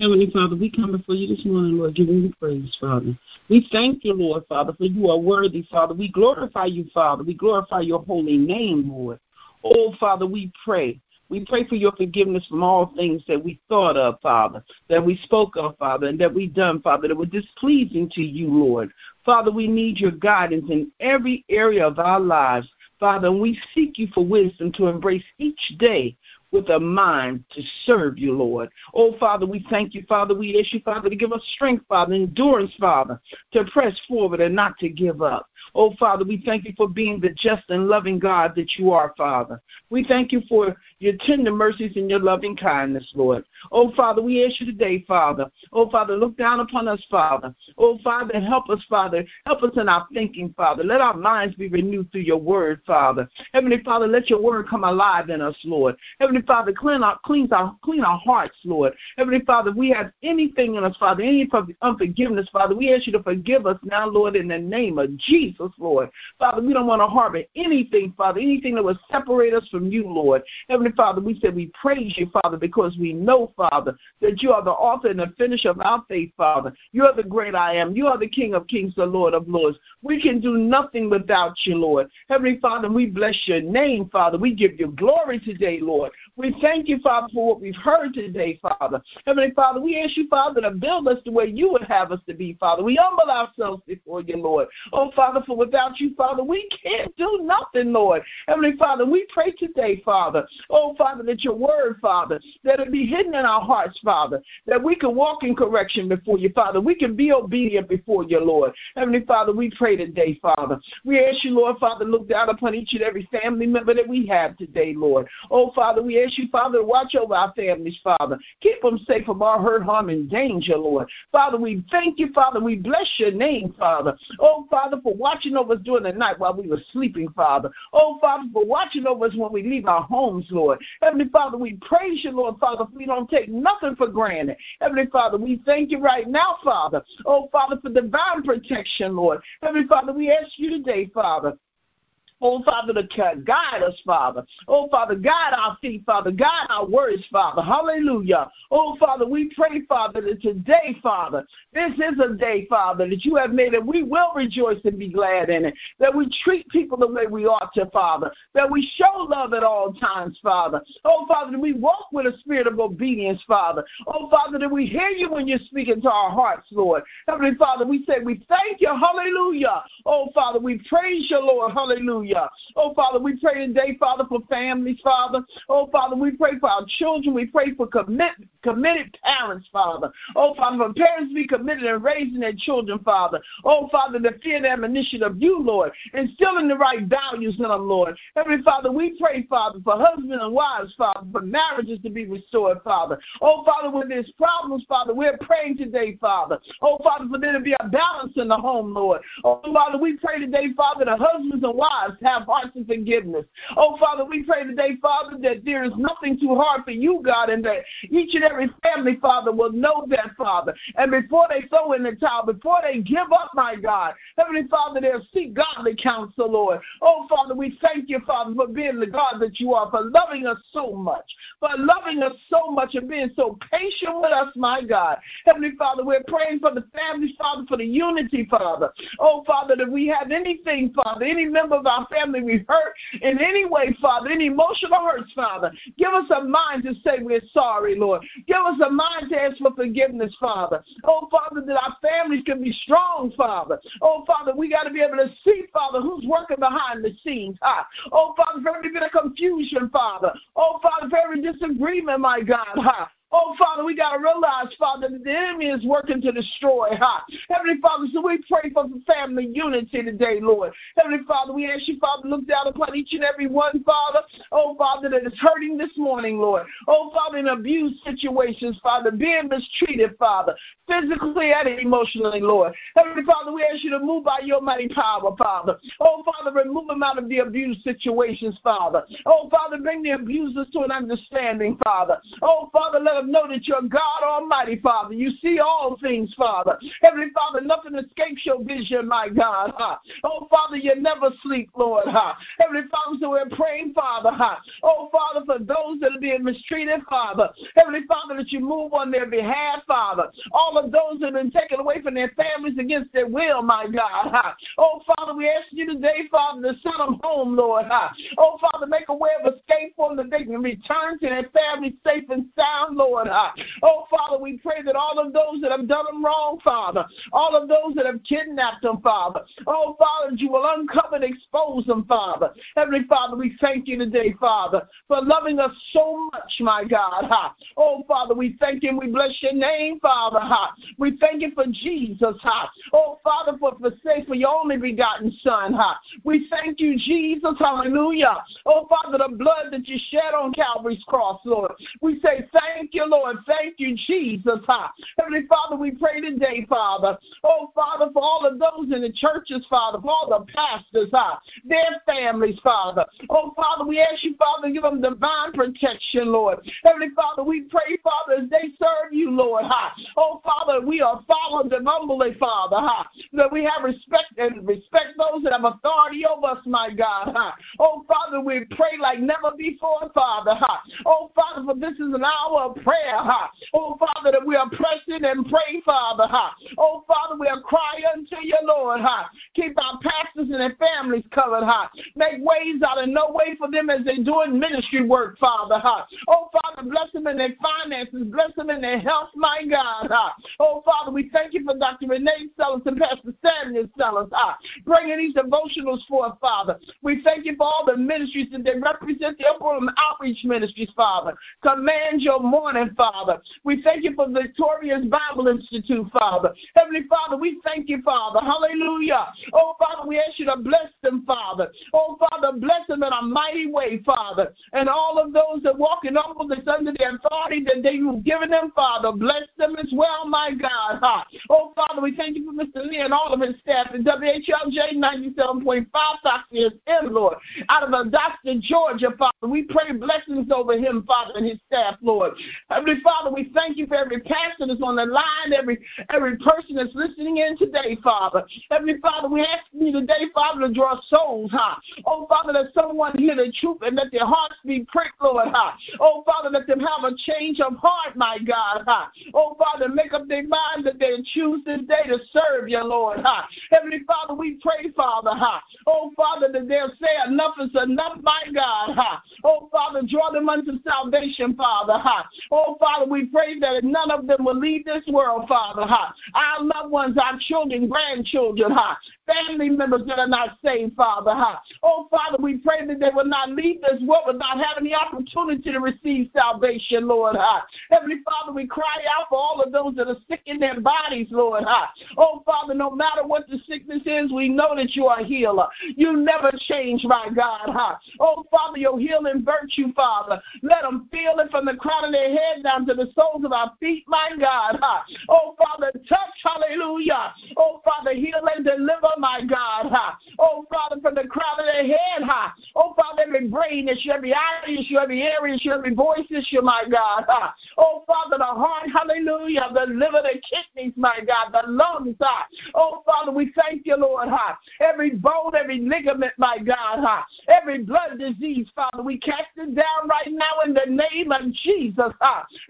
Heavenly Father, we come before you this morning, Lord, giving you praise, Father. We thank you, Lord, Father, for you are worthy, Father. We glorify you, Father. We glorify your holy name, Lord. Oh, Father, we pray. We pray for your forgiveness from all things that we thought of, Father, that we spoke of, Father, and that we done, Father, that were displeasing to you, Lord. Father, we need your guidance in every area of our lives. Father, and we seek you for wisdom to embrace each day with a mind to serve you, Lord. Oh, Father, we thank you, Father. We ask you, Father, to give us strength, Father, endurance, Father, to press forward and not to give up. Oh, Father, we thank you for being the just and loving God that you are, Father. We thank you for your tender mercies and your loving kindness, Lord. Oh, Father, we ask you today, Father. Oh, Father, look down upon us, Father. Oh, Father, help us, Father. Help us in our thinking, Father. Let our minds be renewed through your word, Father. Heavenly Father, let your word come alive in us, Lord. Heavenly Father, clean our, clean our, clean our hearts, Lord. Heavenly Father, we have anything in us, Father, any unforgiveness, Father, we ask you to forgive us now, Lord, in the name of Jesus, Lord. Father, we don't want to harbor anything, Father, anything that would separate us from you, Lord. Heavenly Father, we said we praise you, Father, because we know, Father, that you are the author and the finisher of our faith, Father. You are the great I am. You are the King of kings, the Lord of lords. We can do nothing without you, Lord. Heavenly Father, we bless your name, Father. We give you glory today, Lord. We thank you, Father, for what we've heard today, Father. Heavenly Father, we ask you, Father, to build us the way you would have us to be, Father. We humble ourselves before you, Lord. Oh, Father, for without you, Father, we can't do nothing, Lord. Heavenly Father, we pray today, Father. Oh, Father, that your word, Father, that it be hidden in our hearts, Father, that we can walk in correction before you, Father. We can be obedient before you, Lord. Heavenly Father, we pray today, Father. We ask you, Lord, Father, look down upon each and every family member that we have today, Lord. Oh, Father, we ask you, Father, watch over our families, Father. Keep them safe from all hurt, harm, and danger, Lord. Father, we thank you, Father. We bless your name, Father. Oh, Father, for watching over us during the night while we were sleeping, Father. Oh, Father, for watching over us when we leave our homes, Lord. Heavenly Father, we praise you, Lord, Father. We don't take nothing for granted. Heavenly Father, we thank you right now, Father. Oh, Father, for divine protection, Lord. Heavenly Father, we ask you today, Father. Oh, Father, to guide us, Father. Oh, Father, guide our feet, Father. Guide our words, Father. Hallelujah. Oh, Father, we pray, Father, that today, Father, this is a day, Father, that you have made and we will rejoice and be glad in it. That we treat people the way we ought to, Father. That we show love at all times, Father. Oh, Father, that we walk with a spirit of obedience, Father. Oh, Father, that we hear you when you're speaking to our hearts, Lord. Heavenly Father, we say we thank you. Hallelujah. Oh, Father, we praise you, Lord. Hallelujah. Hallelujah. Oh, Father, we pray today, Father, for families, Father. Oh, Father, we pray for our children. We pray for commit, committed parents, Father. Oh, Father, for parents be committed in raising their children, Father. Oh, Father, the fear and admonition of you, Lord, instilling the right values in them, Lord. Heavenly Father, we pray, Father, for husbands and wives, Father, for marriages to be restored, Father. Oh, Father, when there's problems, Father, we're praying today, Father. Oh, Father, for there to be a balance in the home, Lord. Oh, Father, we pray today, Father, that husbands and wives have hearts of forgiveness. Oh, Father, we pray today, Father, that there is nothing too hard for you, God, and that each and every family, Father, will know that, Father. And before they throw in the towel, before they give up, my God, Heavenly Father, they'll seek godly counsel, Lord. Oh, Father, we thank you, Father, for being the God that you are, for loving us so much, for loving us so much and being so patient with us, my God. Heavenly Father, we're praying for the families, Father, for the unity, Father. Oh, Father, that we have anything, Father, any member of our family we hurt in any way, Father, any emotional hurts, Father. Give us a mind to say we're sorry, Lord. Give us a mind to ask for forgiveness, Father. Oh, Father, that our families can be strong, Father. Oh, Father, we got to be able to see, Father, who's working behind the scenes. Huh? Oh, Father, for every bit of confusion, Father. Oh, Father, for every disagreement, my God. Huh? Oh, Father, we got to realize, Father, that the enemy is working to destroy. Huh? Heavenly Father, so we pray for the family unity today, Lord. Heavenly Father, we ask you, Father, look down upon each and every one, Father. Oh, Father, that is hurting this morning, Lord. Oh, Father, in abuse situations, Father, being mistreated, Father, physically and emotionally, Lord. Heavenly Father, we ask you to move by your mighty power, Father. Oh, Father, remove them out of the abuse situations, Father. Oh, Father, bring the abusers to an understanding, Father. Oh, Father, let them know that you're God Almighty, Father. You see all things, Father. Heavenly Father, nothing escapes your vision, my God. Huh? Oh, Father, you never sleep, Lord. Huh? Heavenly Father, so we're praying, Father. Huh? Oh, Father, for those that are being mistreated, Father. Heavenly Father, that you move on their behalf, Father. All of those that have been taken away from their families against their will, my God. Huh? Oh, Father, we ask you today, Father, to send them home, Lord. Huh? Oh, Father, make a way of escape for them that they can return to their family safe and sound, Lord. Lord. Oh, Father, we pray that all of those that have done them wrong, Father, all of those that have kidnapped them, Father, oh, Father, you will uncover and expose them, Father. Heavenly Father, we thank you today, Father, for loving us so much, my God. Oh, Father, we thank you we bless your name, Father. We thank you for Jesus. Oh, Father, for, for sake for your only begotten Son. We thank you, Jesus. Hallelujah. Oh, Father, the blood that you shed on Calvary's cross, Lord. We say thank you, Lord. Thank you, Jesus. Ha. Heavenly Father, we pray today, Father. Oh, Father, for all of those in the churches, Father, for all the pastors, their families, Father. Oh, Father, we ask you, Father, give them divine protection, Lord. Heavenly Father, we pray, Father, as they serve you, Lord. Ha. Oh, Father, we are following them humbly, Father, Ha. that we have respect and respect those that have authority over us, my God. Oh, Father, we pray like never before, Father. Ha. Oh, Father, for this is an hour of prayer. Oh, Father, that we are pressing and pray, Father. Oh, Father, we are crying unto you, Lord. Keep our pastors and their families covered. Make ways out of no way for them as they're doing ministry work, Father. Oh, Father, bless them in their finances. Bless them in their health, my God. Oh, Father, we thank you for Dr. Renee Sellers and Pastor Samuel Sellers bringing these devotionals forth, Father. We thank you for all the ministries that they represent, the Open Outreach Ministries, Father. Command your morning, Father. We thank you for Victorious Bible Institute, Father. Heavenly Father, we thank you, Father. Hallelujah. Oh, Father, we ask you to bless them, Father. Oh, Father, bless them in a mighty way, Father. And all of those that walk in humbleness under the authority that they have given them, Father, bless them as well, my God. Oh, Father, we thank you for Mr. Lee and all of his staff in WHLJ 97.5 Fox M, Lord. Out of Augusta, Georgia, Father, we pray blessings over him, Father, and his staff, Lord. Heavenly Father, we thank you for every pastor that's on the line, every every person that's listening in today, Father. Heavenly Father, we ask you today, Father, to draw souls, huh? Oh, Father, that someone hear the truth and let their hearts be pricked, Lord, huh? Oh, Father, let them have a change of heart, my God, huh? Oh, Father, make up their mind that they choose this day to serve you, Lord, huh? Heavenly Father, we pray, Father, huh? Oh, Father, that they'll say enough is enough, my God, huh? Oh, Father, draw them unto salvation, Father, huh? Oh, Father, we pray that none of them will leave this world, Father? Our loved ones, our children, grandchildren, huh? Family members that are not saved, Father, huh? Oh, Father, we pray that they will not leave this world without having the opportunity to receive salvation, Lord, huh? Heavenly Father, we cry out for all of those that are sick in their bodies, Lord, huh? Oh, Father, no matter what the sickness is, we know that you are a healer. You never change, my God, huh? Oh, Father, your healing virtue, Father. Let them feel it from the crown of their head down to the soles of our feet, my God. Oh, Father, touch, hallelujah. Oh, Father, heal and deliver, my God. Oh, Father, from the crown of their head. Oh, Father, every brain issue, every eye issue, every ear issue, every voice issue, my God. Oh, Father, the heart, hallelujah, the liver, the kidneys, my God, the lungs. Oh, Father, we thank you, Lord? Every bone, every ligament, my God? Every blood disease, Father, we cast it down right now in the name of Jesus,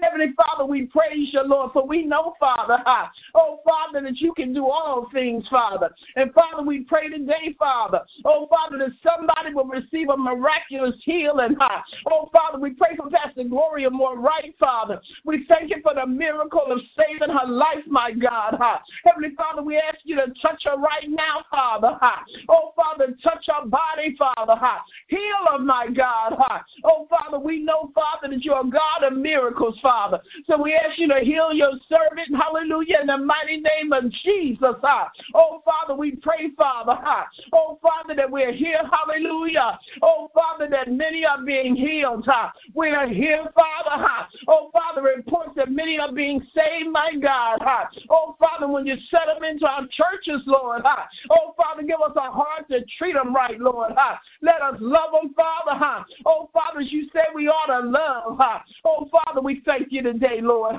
Heavenly Father, we praise you, Lord, for we know, Father, huh? Oh, Father, that you can do all things, Father. And Father, we pray today, Father, oh, Father, that somebody will receive a miraculous healing, huh? Oh, Father, we pray for Pastor Gloria more right, Father. We thank you for the miracle of saving her life, my God, huh? Heavenly Father, we ask you to touch her right now, Father, huh? Oh, Father, touch her body, Father, huh? Heal her, my God, huh? Oh, Father, we know, Father, that you're God of miracles, Father. So we ask you to heal your servant, hallelujah, in the mighty name of Jesus? Oh, Father, we pray, Father? Oh, Father, that we're here, hallelujah. Oh, Father, that many are being healed? We are here, Father? Oh, Father, reports that many are being saved, my God? Oh, Father, when you set them into our churches, Lord? Oh, Father, give us a heart to treat them right, Lord? Let us love them, Father? Oh, Father, as you say we ought to love? Oh, Father, we thank you today, Lord.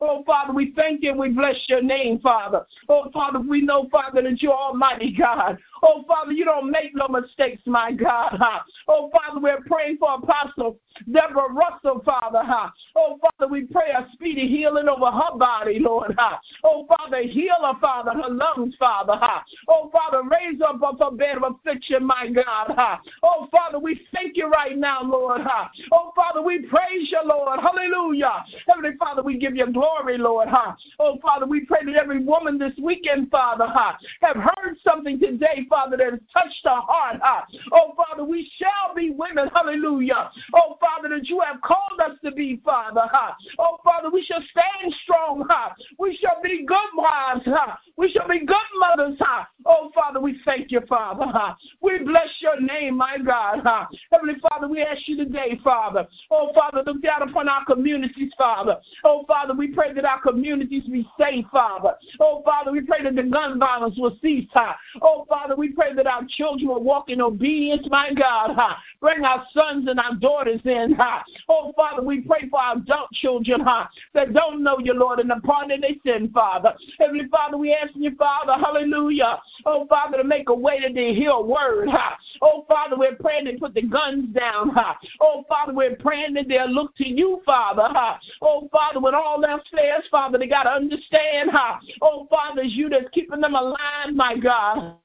Oh, Father, we thank you and we bless your name, Father. Oh, Father, we know, Father, that you're Almighty God. Oh, Father, you don't make no mistakes, my God. Huh? Oh, Father, we're praying for Apostle Deborah Russell, Father. Huh? Oh, Father, we pray a speedy healing over her body, Lord. Huh? Oh, Father, heal her, Father, her lungs, Father. Huh? Oh, Father, raise up off her bed of affliction, my God. Huh? Oh, Father, we thank you right now, Lord. Huh? Oh, Father, we praise you, Lord. Hallelujah. Heavenly Father, we give you glory, Lord. Huh? Oh, Father, we pray that every woman this weekend, Father, huh, have heard something today, Father, that has touched our heart. Huh? Oh, Father, we shall be women. Hallelujah. Oh, Father, that you have called us to be, Father. Huh? Oh, Father, we shall stand strong. Huh? We shall be good wives. Huh? We shall be good mothers. Huh? Oh, Father, we thank you, Father. Huh? We bless your name, my God. Huh? Heavenly Father, we ask you today, Father. Oh, Father, look down upon our communities, Father. Oh, Father, we pray that our communities be safe, Father. Oh, Father, we pray that the gun violence will cease. Huh? Oh, Father, we pray that our children will walk in obedience, my God. Huh? Bring our sons and our daughters in. Huh? Oh, Father, we pray for our adult children, huh, that don't know you, Lord, and the pardon they sin, Father. Heavenly Father, we ask you, Father, hallelujah. Oh, Father, to make a way that they hear a word, huh. Oh, Father, we're praying they put the guns down, huh. Oh, Father, we're praying that they'll look to you, Father, huh. Oh, Father, when all else fails, Father, they got to understand, huh. Oh, Father, it's you that's keeping them alive, my God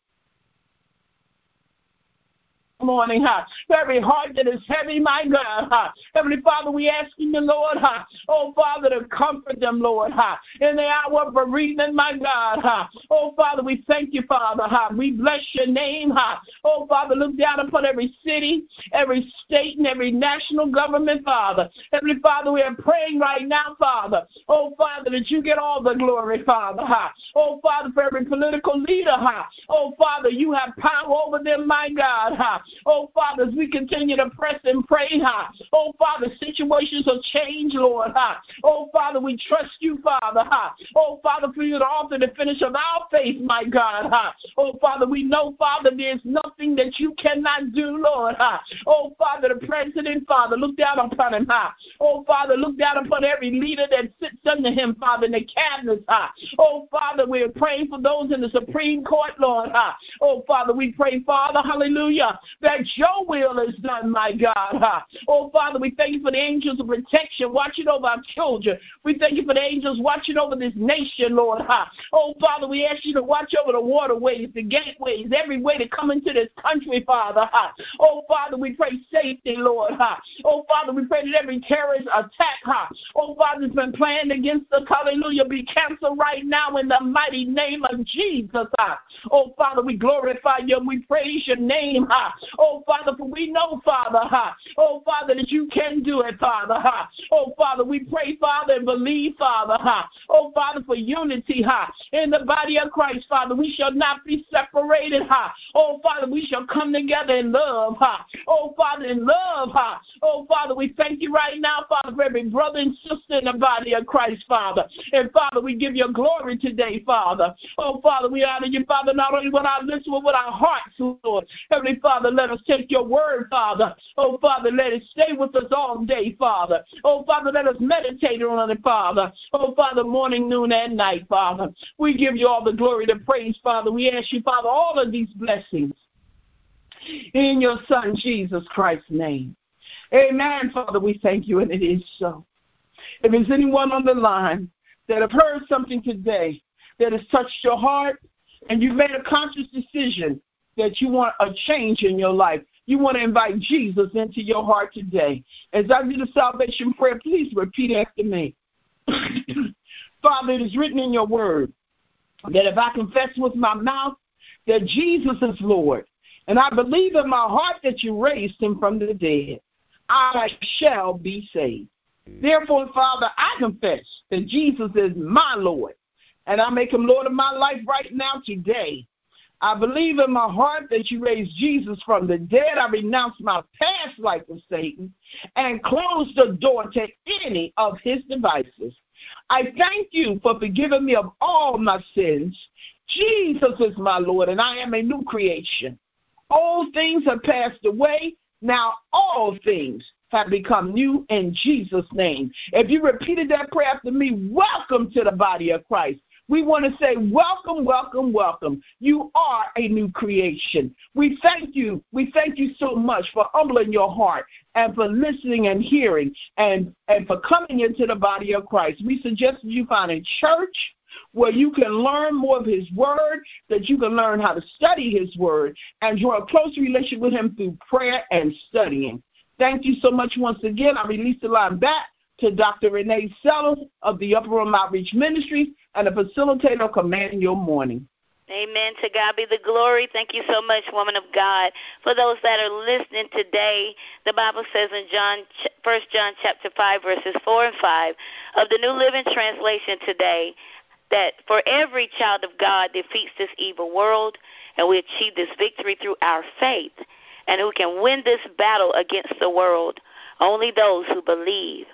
morning, huh? Every heart that is heavy, my God, huh? Heavenly Father, we ask you, Lord, huh? Oh, Father, to comfort them, Lord, huh? In the hour of bereavement, my God, huh? Oh, Father, we thank you, Father, huh? We bless your name, huh? Oh, Father, look down upon every city, every state, and every national government, Father. Heavenly Father, we are praying right now, Father. Oh, Father, that you get all the glory, Father, huh? Oh, Father, for every political leader, huh? Oh, Father, you have power over them, my God, huh? Oh, Father, as we continue to press and pray, huh? Oh, Father, situations will change, Lord, huh? Oh, Father, we trust you, Father, huh? Oh, Father, for you to offer the finish of our faith, my God, huh? Oh, Father, we know, Father, there's nothing that you cannot do, Lord, huh? Oh, Father, the president, Father, look down upon him, huh? Oh, Father, look down upon every leader that sits under him, Father, in the cabinets, huh? Oh, Father, we're praying for those in the Supreme Court, Lord, huh? Oh, Father, we pray, Father, hallelujah, that your will is done, my God. Oh, Father, we thank you for the angels of protection watching over our children. We thank you for the angels watching over this nation, Lord. Oh, Father, we ask you to watch over the waterways, the gateways, every way to come into this country, Father. Oh, Father, we pray safety, Lord. Oh, Father, we pray that every terrorist attack, oh, Father, has been planned against us, hallelujah, be canceled right now in the mighty name of Jesus. Oh, Father, we glorify you and we praise your name. Oh, Father, for we know, Father, oh, Father, that you can do it, Father. Oh, Father, we pray, Father, and believe, Father. Oh, Father, for unity ha, in the body of Christ, Father. We shall not be separated. Ha. Oh, Father, we shall come together in love. Ha. Oh, Father, in love. Ha. Oh, Father, we thank you right now, Father, for every brother and sister in the body of Christ, Father. And, Father, we give you glory today, Father. Oh, Father, we honor you, Father, not only with our lips, but with our hearts, Lord. Heavenly Father, let us take your word, Father. Oh, Father, let it stay with us all day, Father. Oh, Father, let us meditate on it, Father. Oh, Father, morning, noon, and night, Father. We give you all the glory, the praise, Father. We ask you, Father, all of these blessings in your Son, Jesus Christ's name. Amen, Father. We thank you, and it is so. If there's anyone on the line that have heard something today that has touched your heart, and you've made a conscious decision that you want a change in your life, you want to invite Jesus into your heart today. As I do the salvation prayer, please repeat after me. Father, it is written in your word that if I confess with my mouth that Jesus is Lord, and I believe in my heart that you raised him from the dead, I shall be saved. Therefore, Father, I confess that Jesus is my Lord, and I make him Lord of my life right now today. I believe in my heart that you raised Jesus from the dead. I renounce my past life of Satan and close the door to any of his devices. I thank you for forgiving me of all my sins. Jesus is my Lord, and I am a new creation. Old things have passed away. Now all things have become new in Jesus' name. If you repeated that prayer after me, welcome to the body of Christ. We want to say, Welcome, welcome, welcome. You are a new creation. We thank you. We thank you so much for humbling your heart and for listening and hearing and, and for coming into the body of Christ. We suggest that you find a church where you can learn more of His Word, that you can learn how to study His Word, and draw a closer relationship with Him through prayer and studying. Thank you so much once again. I release the line back to Dr. Renee Sellers of the Upper Room Outreach Ministries and the facilitator of Your Morning. Amen. To God be the glory. Thank you so much, woman of God. For those that are listening today, the Bible says in John, First John chapter five, verses four and five of the New Living Translation today, that for every child of God defeats this evil world, and we achieve this victory through our faith, and who can win this battle against the world? Only those who believe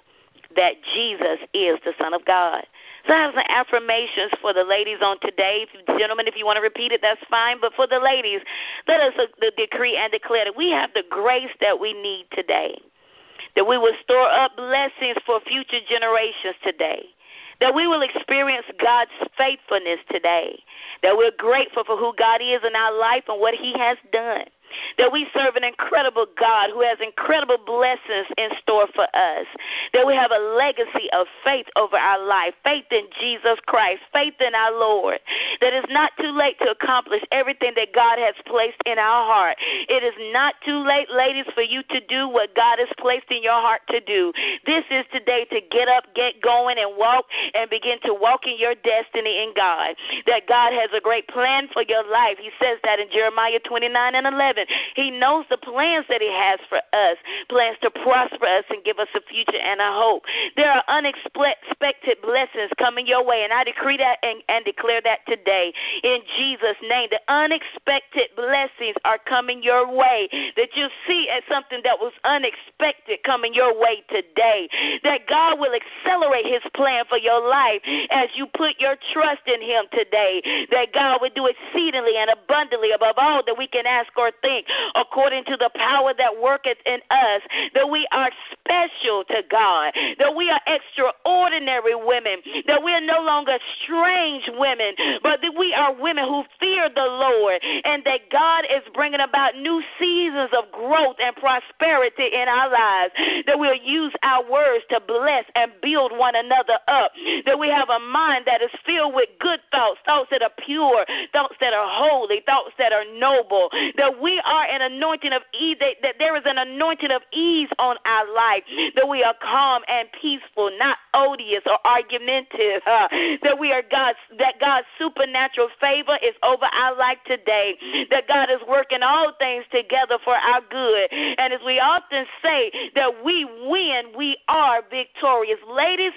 that Jesus is the Son of God. So I have some affirmations for the ladies on today. Gentlemen, if you want to repeat it, that's fine. But for the ladies, let us uh, decree and declare that we have the grace that we need today. that we will store up blessings for future generations today that we will experience God's faithfulness today, that we're grateful for who God is in our life and what He has done that we serve an incredible God who has incredible blessings in store for us, that we have a legacy of faith over our life, faith in Jesus Christ, faith in our Lord, that it's not too late to accomplish everything that God has placed in our heart. It is not too late, ladies, for you to do what God has placed in your heart to do. This is today to get up, get going, and walk and begin to walk in your destiny in God. That God has a great plan for your life. He says that in Jeremiah 29 and 11. He knows the plans that He has for us plans to prosper us and give us a future and a hope. There are unexpected blessings coming your way, and I decree that and, and declare that today in Jesus' name. The unexpected blessings are coming your way. That you see as something that was unexpected coming your way today. That God will accelerate His plan for your life as you put your trust in Him today. That God will do exceedingly and abundantly above all that we can ask or think according to the power that worketh in us, that we are special to God, that we are extraordinary women, that we are no longer strange women, but that we are women who fear the Lord, and that God is bringing about new seasons of growth and prosperity in our lives, that we'll use our words to bless and build one another up, that we have a mind that is filled with good thoughts, thoughts that are pure, thoughts that are holy, thoughts that are noble, that we are an anointing of ease, that, that there is an anointing of ease on our life, that we are calm and peaceful, not odious or argumentative, uh, that we are God's, that God's supernatural favor is over our life today, that God is working all things together for our good. And as we often say, that we win, we are victorious. Ladies,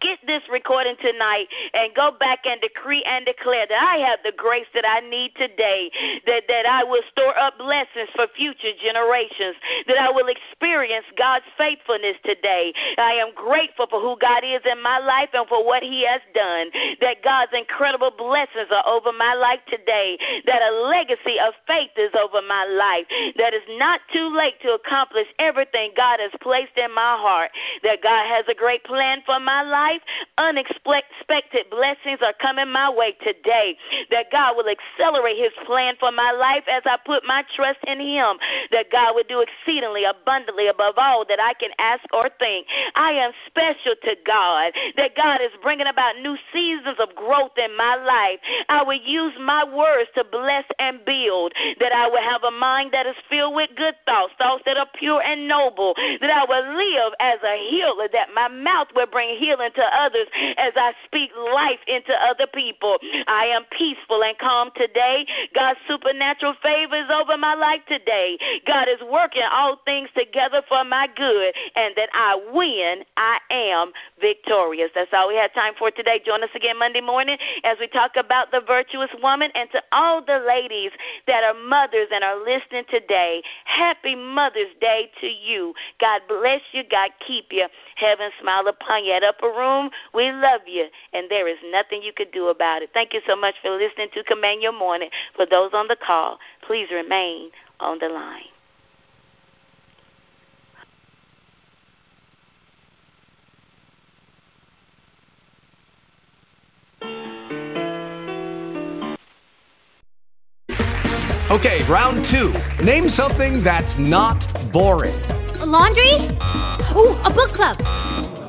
get this recording tonight and go back and decree and declare that I have the grace that I need today, that, that I will store up blessings for future generations, that I will experience God's faithfulness today. I am grateful for who God is in my life and for what He has done, that God's incredible blessings are over my life today, that a legacy of faith is over my life, that it's not too late to accomplish everything God has placed in my heart, that God has a great plan for my life life, unexpected blessings are coming my way today. That God will accelerate his plan for my life as I put my trust in him. That God will do exceedingly abundantly above all that I can ask or think. I am special to God. That God is bringing about new seasons of growth in my life. I will use my words to bless and build. That I will have a mind that is filled with good thoughts, thoughts that are pure and noble. That I will live as a healer. That my mouth will bring healing to others as I speak life into other people. I am peaceful and calm today. God's supernatural favor is over my life today. God is working all things together for my good, and that I win, I am victorious. That's all we have time for today. Join us again Monday morning as we talk about the virtuous woman. And to all the ladies that are mothers and are listening today, happy Mother's Day to you. God bless you. God keep you. Heaven smile upon you at upper room room. We love you, and there is nothing you could do about it. Thank you so much for listening to Command Your Morning. For those on the call, please remain on the line. Okay, round two. Name something that's not boring. A laundry? Ooh, a book club